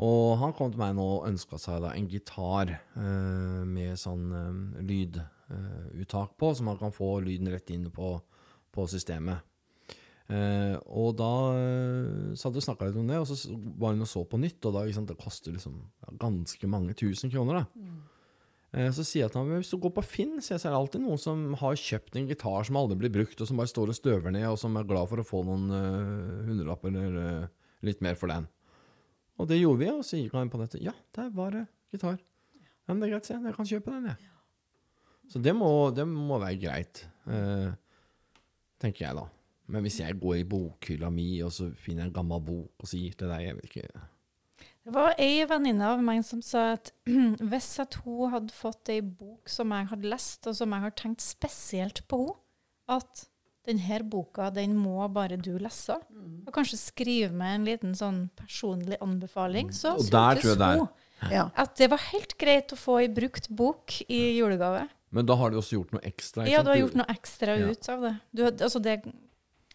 Og han kom til meg nå og ønska seg da en gitar eh, med sånn eh, lyduttak på, så man kan få lyden rett inn på, på systemet. Eh, og da eh, så hadde vi snakka litt om det, og så var hun og så på nytt, og da sant, det koster liksom ganske mange tusen kroner. da. Eh, så sier jeg til ham hvis du går på Finn, så er det alltid noen som har kjøpt en gitar som aldri blir brukt, og som bare står og støver ned, og som er glad for å få noen uh, hundrelapper eller uh, litt mer for den. Og det gjorde vi, og så gikk han på nettet. Ja, der var det gitar. Ja, men det er greit, se. Jeg kan kjøpe den, jeg. Så det må, det må være greit, uh, tenker jeg da. Men hvis jeg går i bokhylla mi, og så finner jeg en gammel bok og så gir til deg, jeg vet ikke Det var ei venninne av meg som sa at hvis at hun hadde fått ei bok som jeg hadde lest, og som jeg har tenkt spesielt på henne, at denne boka den må bare du lese, og kanskje skrive med en liten sånn personlig anbefaling, så Og der tror jeg det er. hun ja. at det var helt greit å få ei brukt bok i julegave. Men da har de også gjort noe ekstra. ikke Ja, du har gjort noe ekstra ut av det. Du, altså det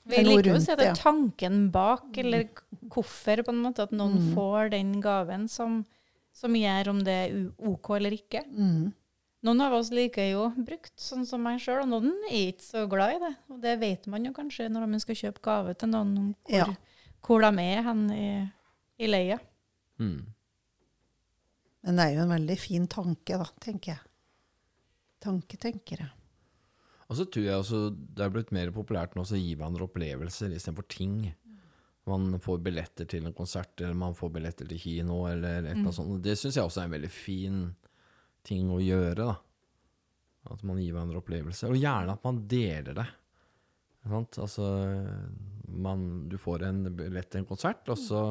vi er liker jo å si at det det, er tanken bak, eller hvorfor, på en måte, at noen Mm. får den gaven som, som gjør om det er OK eller ikke. Mm. Noen av oss liker jo brukt, sånn som meg sjøl, og noen er ikke så glad i det. Og det vet man jo kanskje når man skal kjøpe gave til noen, om hvor, Ja. hvor de er hen i, i leia. Mm. Men det er jo en veldig fin tanke, da, tenker jeg. Tanketenkere. Og så tror jeg også det er blitt mer populært nå å gi hverandre opplevelser istedenfor ting. Man får billetter til en konsert, eller man får billetter til kino, eller et eller annet sånt. Det syns jeg også er en veldig fin ting å gjøre, da. At man gir hverandre opplevelser. Og gjerne at man deler det. Sant? Altså, man, du får en billett til en konsert, og så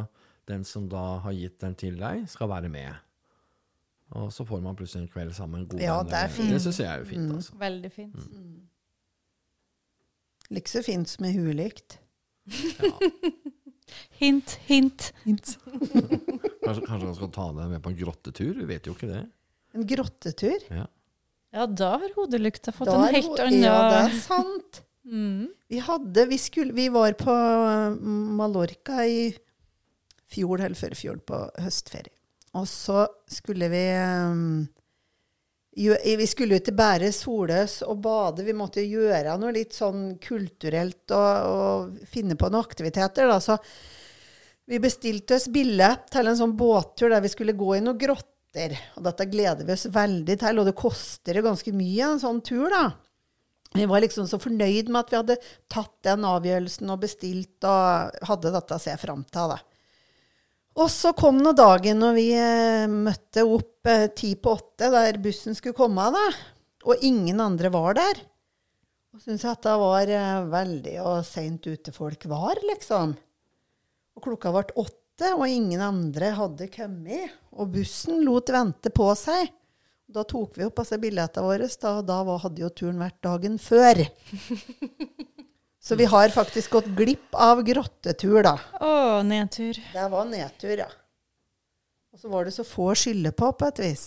den som da har gitt den til deg, skal være med. Og så får man plutselig en kveld sammen. God Ja, venner. det er fint. Det syns jeg er jo fint, altså. Veldig fint. Like så fint som er ulikt. Hint, hint. Kanskje, kanskje han skal ta deg med på en grottetur? Vi vet jo ikke det. En grottetur. Ja. Ja, da har hodelykta fått Da en helt annen Ja, det er sant. mm. Vi hadde, vi, skulle, vi var på Mallorca i fjor eller før fjor på høstferie. Og så skulle vi um, jo, Vi skulle jo til Bære Soløs og bade. Vi måtte jo gjøre noe litt sånn kulturelt og, og finne på noen aktiviteter. Da. Så vi bestilte oss billett til en sånn båttur der vi skulle gå i noen grotter. Og dette gleder vi oss veldig til, og det koster ganske mye en sånn tur, da. Vi var liksom så fornøyd med at vi hadde tatt den avgjørelsen og bestilt og hadde dette å se fram til. Da. Og så kom nå dagen når vi eh, møtte opp eh, ti på åtte, der bussen skulle komme, da. Og ingen andre var der. Og syntes at det var eh, veldig og seint ute folk var, liksom. Og klokka ble åtte, og ingen andre hadde kommet. Og bussen lot vente på seg. Da tok vi opp altså billettene våre, da, og da hadde jo turen vært dagen før. Så vi har faktisk gått glipp av grottetur, da. Å, nedtur. Det var nedtur, ja. Og så var det så få å skylde på, på et vis.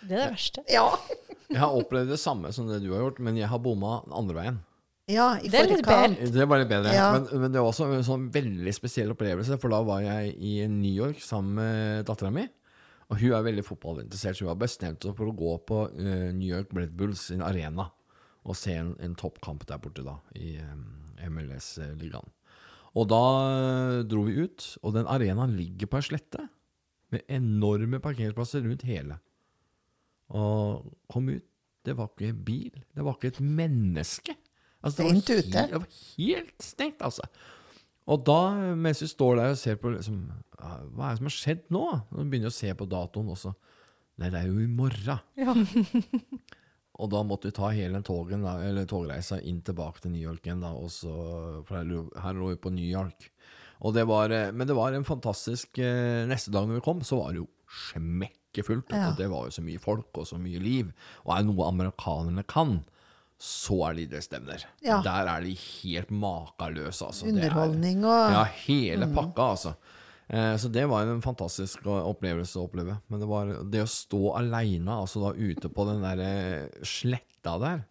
Det er det verste. Ja. Jeg har opplevd det samme som det du har gjort, men jeg har bomma andre veien. Ja, i Det er litt bedre. Det var litt bedre. Ja. Men, men det var også en sånn veldig spesiell opplevelse, for da var jeg i New York sammen med dattera mi. Og hun er veldig fotballinteressert, så hun har bestemt seg for å gå på uh, New York Red Bulls sin arena og se en, en toppkamp der borte, da, i MLS-ligaen. Og da eh, dro vi ut, og den arenaen ligger på ei slette med enorme parkeringsplasser rundt hele. Og kom ut, det var ikke en bil, det var ikke et menneske. Altså, det var helt- Det var helt stengt, altså. Og da, mens vi står der og ser på liksom, Hva er det som har skjedd nå? Og begynner å se på datoen også. Nei, det er jo i morgen. Ja. Og da måtte vi ta hele togen, da, eller togreisa inn tilbake til New York igjen. Da, så, for her, lå- vi på New York. Det var, eh, men det var en fantastisk eh, Neste dag når vi kom, så var det jo smekkefullt. Ja. Det var jo så mye folk og så mye liv. Og er det noe amerikanerne kan, så er det idrettsstevner. Ja. Der er de helt makeløse, altså. Er- Underholdning og ja, hele pakka, altså. Eh, så det var en fantastisk opplevelse å oppleve. Men det var det å stå aleine, altså da ute på den der eh, sletta der,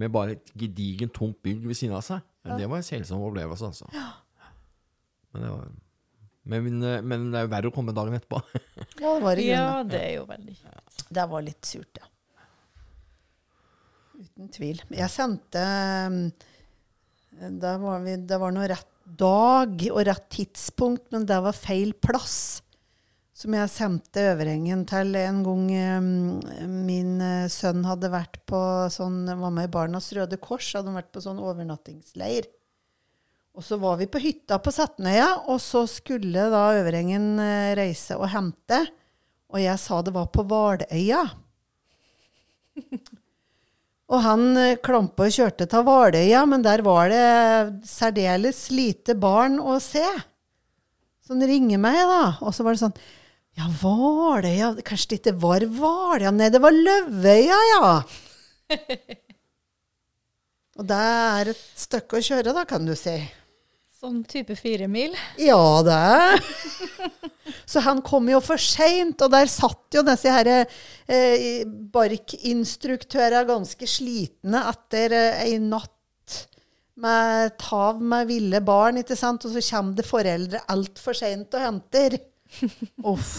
med bare et gedigent tomt bygg ved siden av seg, det var en selsom opplevelse, altså. Men det var men, eh, men det er jo verre å komme dagen etterpå. Ja, det var i ja, det er jo veldig kjipt. Det var litt surt, ja. Uten tvil. Jeg sendte Da var, vi, det var noe rett dag og rett tidspunkt, men det var feil plass. Som jeg sendte Øvrengen til en gang um, min eh, sønn hadde vært på sånn Var med i Barnas Røde Kors, hadde vært på sånn overnattingsleir. Og så var vi på hytta på Setnøya, og så skulle da Øvrengen eh, reise og hente. Og jeg sa det var på Hvaløya. Og han eh, klampa og kjørte til Hvaløya, men der var det særdeles lite barn å se. Så han ringer meg, da, og så var det sånn Ja, Hvaløya Kanskje det ikke var Hvaløya? Nei, det var Løvøya, ja. Og det er et stykke å kjøre, da, kan du si. Sånn type fire mil. Ja, det. Så han kom jo for seint, og der satt jo disse her, eh, barkinstruktørene ganske slitne etter eh, ei natt med tav med ville barn, ikke sant? Og så kommer det foreldre altfor seint og henter. Uff.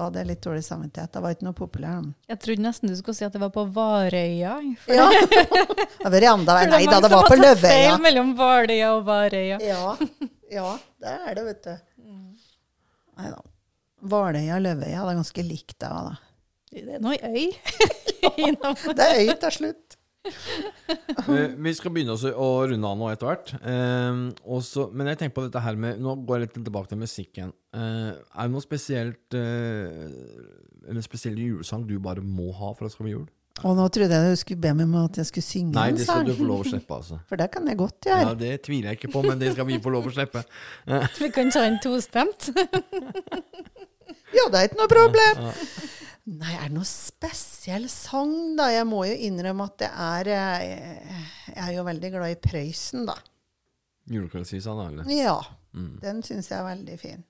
Da hadde jeg litt dårlig samvittighet. Det var ikke noe populær. Jeg trodde nesten du skulle si at det var på Varøya. For Ja. Det var i enda verre. Nei da, det som var har på tatt Løvøya. Feil mellom Hvaløya og Varøya. Ja. ja, det er det, vet du. Nei da. Hvaløya og Løvøya, det er ganske likt, det òg, da. Det er noe øy. Det er øy til slutt. Eh, vi skal begynne også å runde av nå etter hvert. Eh, men jeg tenker på dette her med Nå går jeg litt tilbake til musikken. Eh, er det noe spesielt eh, En spesiell julesang du bare må ha for at det skal bli jul? Og nå trodde jeg du skulle be meg om at jeg skulle synge Nei, en det skal du få lov å slippe, altså. For det kan jeg godt gjøre. Ja. Det tviler jeg ikke på, men det skal vi få lov å slippe. Vi kan ta en tostemt. Ja, det er ikke noe problem. Ja. Nei, er det noe spesiell sang, da? Jeg må jo innrømme at det er eh, Jeg er jo veldig glad i Prøysen, da. Julekveldssisa, da, eller? Ja. Mm. Den syns jeg er veldig fin.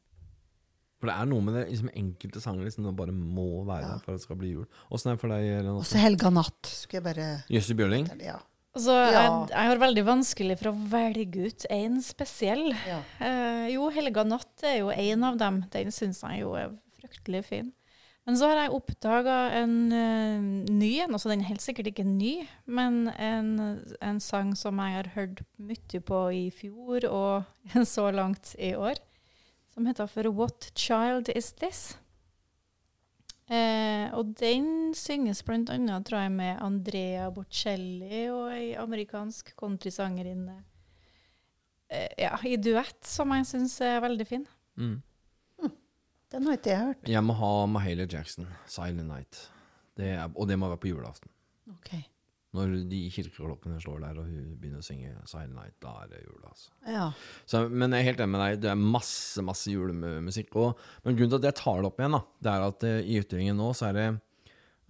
For det er noe med det liksom, enkelte sanger liksom, som bare må være Ja. der for at det skal bli jul. Åssen er det for deg, Elin? Også Helga Natt. Skal jeg bare Jøssi Bjørling? Ja. Altså, Ja. jeg, jeg har veldig vanskelig for å velge ut en spesiell. ja. Eh, jo, Helga Natt er jo en av dem. Den syns jeg jo er fryktelig fin. Men så har jeg oppdaga en uh, ny en. Altså, den er helt sikkert ikke ny, men en, en sang som jeg har hørt mye på i fjor og så langt i år, som heter for What Child Is This? Eh, og den synges annet, tror jeg, med Andrea Bocelli og ei amerikansk countrysangerinne. Eh, ja, i duett, som jeg syns er veldig fin. Mm. Den har ikke jeg hørt. Jeg må ha Mahalia Jackson, 'Silent Night'. Det er, og det må være på julaften. Ok. Når de kirkeklokkene står der, og hun begynner å synge 'Silent Night', da er det jul, altså. Ja. Så, men jeg er helt enig med deg, det er masse masse julemusikk. Og, men grunnen til at jeg tar det opp igjen, da, det er at uh, i Ytringen nå så er det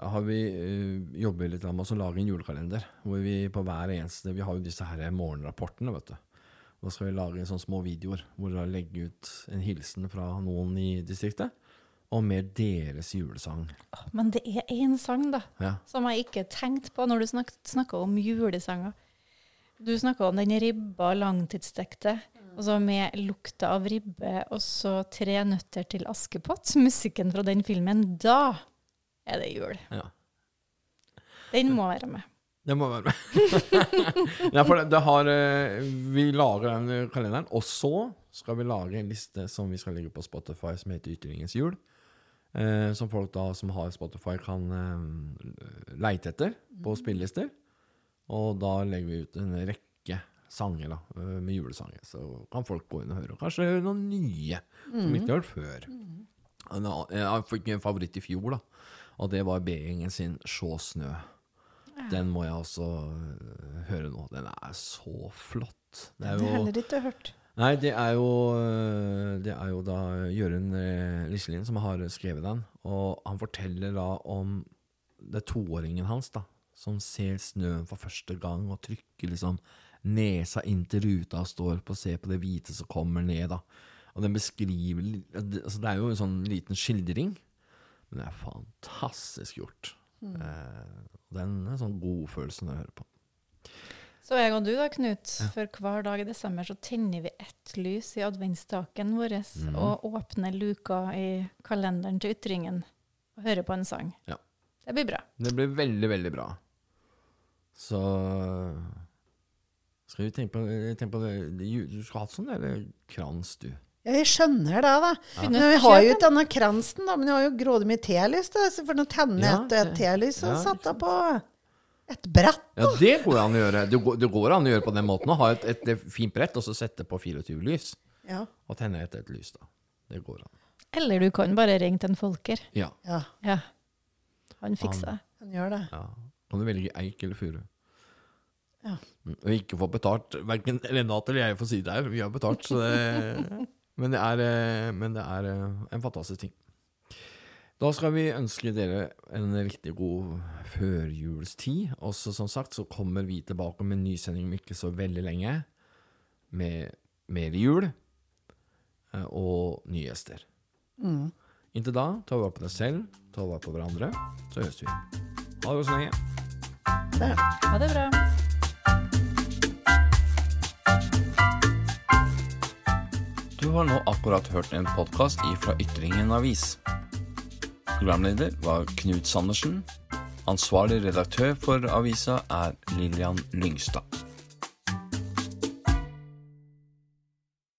har vi uh, jobber litt med å lage en julekalender. Hvor vi på hver eneste Vi har jo disse her morgenrapportene, vet du. Da skal vi lage sånne små videoer hvor vi legger ut en hilsen fra noen i distriktet. Og med deres julesang. Men det er én sang, da, Ja. som jeg ikke tenkte på når du snak snakka om julesanger. Du snakka om den ribba langtidsstekte, og så med lukta av ribbe, og så Tre nøtter til Askepott, musikken fra den filmen. Da er det jul. ja. Den må være med. Det må være med. ja, for det, det har, eh, vi lager den kalenderen, og så skal vi lage en liste som vi skal legge på Spotify, som heter Ytringens jul. Eh, som folk da som har Spotify, kan eh, leite etter på spillelister. Og da legger vi ut en rekke sanger da, eh, med julesanger. Så kan folk gå inn og høre. Og kanskje høre noen nye som ikke har hørt før. Annen- Jeg fikk en favoritt i fjor, da. Og det var B-gjengen sin 'Sjå snø'. Den må jeg også øh, høre nå. Den er så flott. Det er har jeg heller ikke hørt. Nei, det er jo øh, Det er jo da Jørund eh, Liselin som har skrevet den. Og han forteller da om det er toåringen hans, da. Som ser snøen for første gang og trykker liksom nesa inn til ruta og står på og ser på det hvite som kommer ned, da. Og den beskriver altså Det er jo en sånn liten skildring, men det er fantastisk gjort. Eh, den er sånn godfølelse når jeg hører på. Så jeg og du da, Knut, for hver dag i desember så tenner vi ett lys i adventstaken vår mm. og åpner luka i kalenderen til Ytringen og hører på en sang. Ja. Det blir bra. Det blir veldig, veldig bra. Så skal vi tenke på, tenke på det, Du skal ha sånn der krans, du. Ja, jeg skjønner det, da. Ja. Men vi har jo ikke denne kransen, da. Men jeg har jo grådig mye telys, da. Så for å tenne Ja, et, telys og ja, satt ikke det på et brett. Ja, det går an å gjøre. Det går, det går an å gjøre på den måten. Å ha et, et, et fint brett, og så sette på 24 lys. Ja. Og tenne et, et lys, da. Det går an. Eller du kan bare ringe til en Folker. Ja. ja, Ja. Han fikser det. han gjør det. ja. Kan du velge eik eller furu? Ja. Mm, Og ikke få betalt. Verken Renate eller jeg får si det her. Vi har betalt, så det Men det er, eh, men det er eh, en fantastisk ting. Da skal vi ønske dere en riktig god førjulstid. Også som sagt så kommer vi tilbake med en ny sending om ikke så veldig lenge. Med mer jul eh, og nye gjester. Mm. Inntil da, ta vare på deg selv, ta vare på hverandre. Så høres vi. Ha det så lenge. Ha det bra. Du har nå akkurat hørt en podkast fra Ytringen avis. Programleder var Knut Sandersen. Ansvarlig redaktør for avisa er Lillian Lyngstad.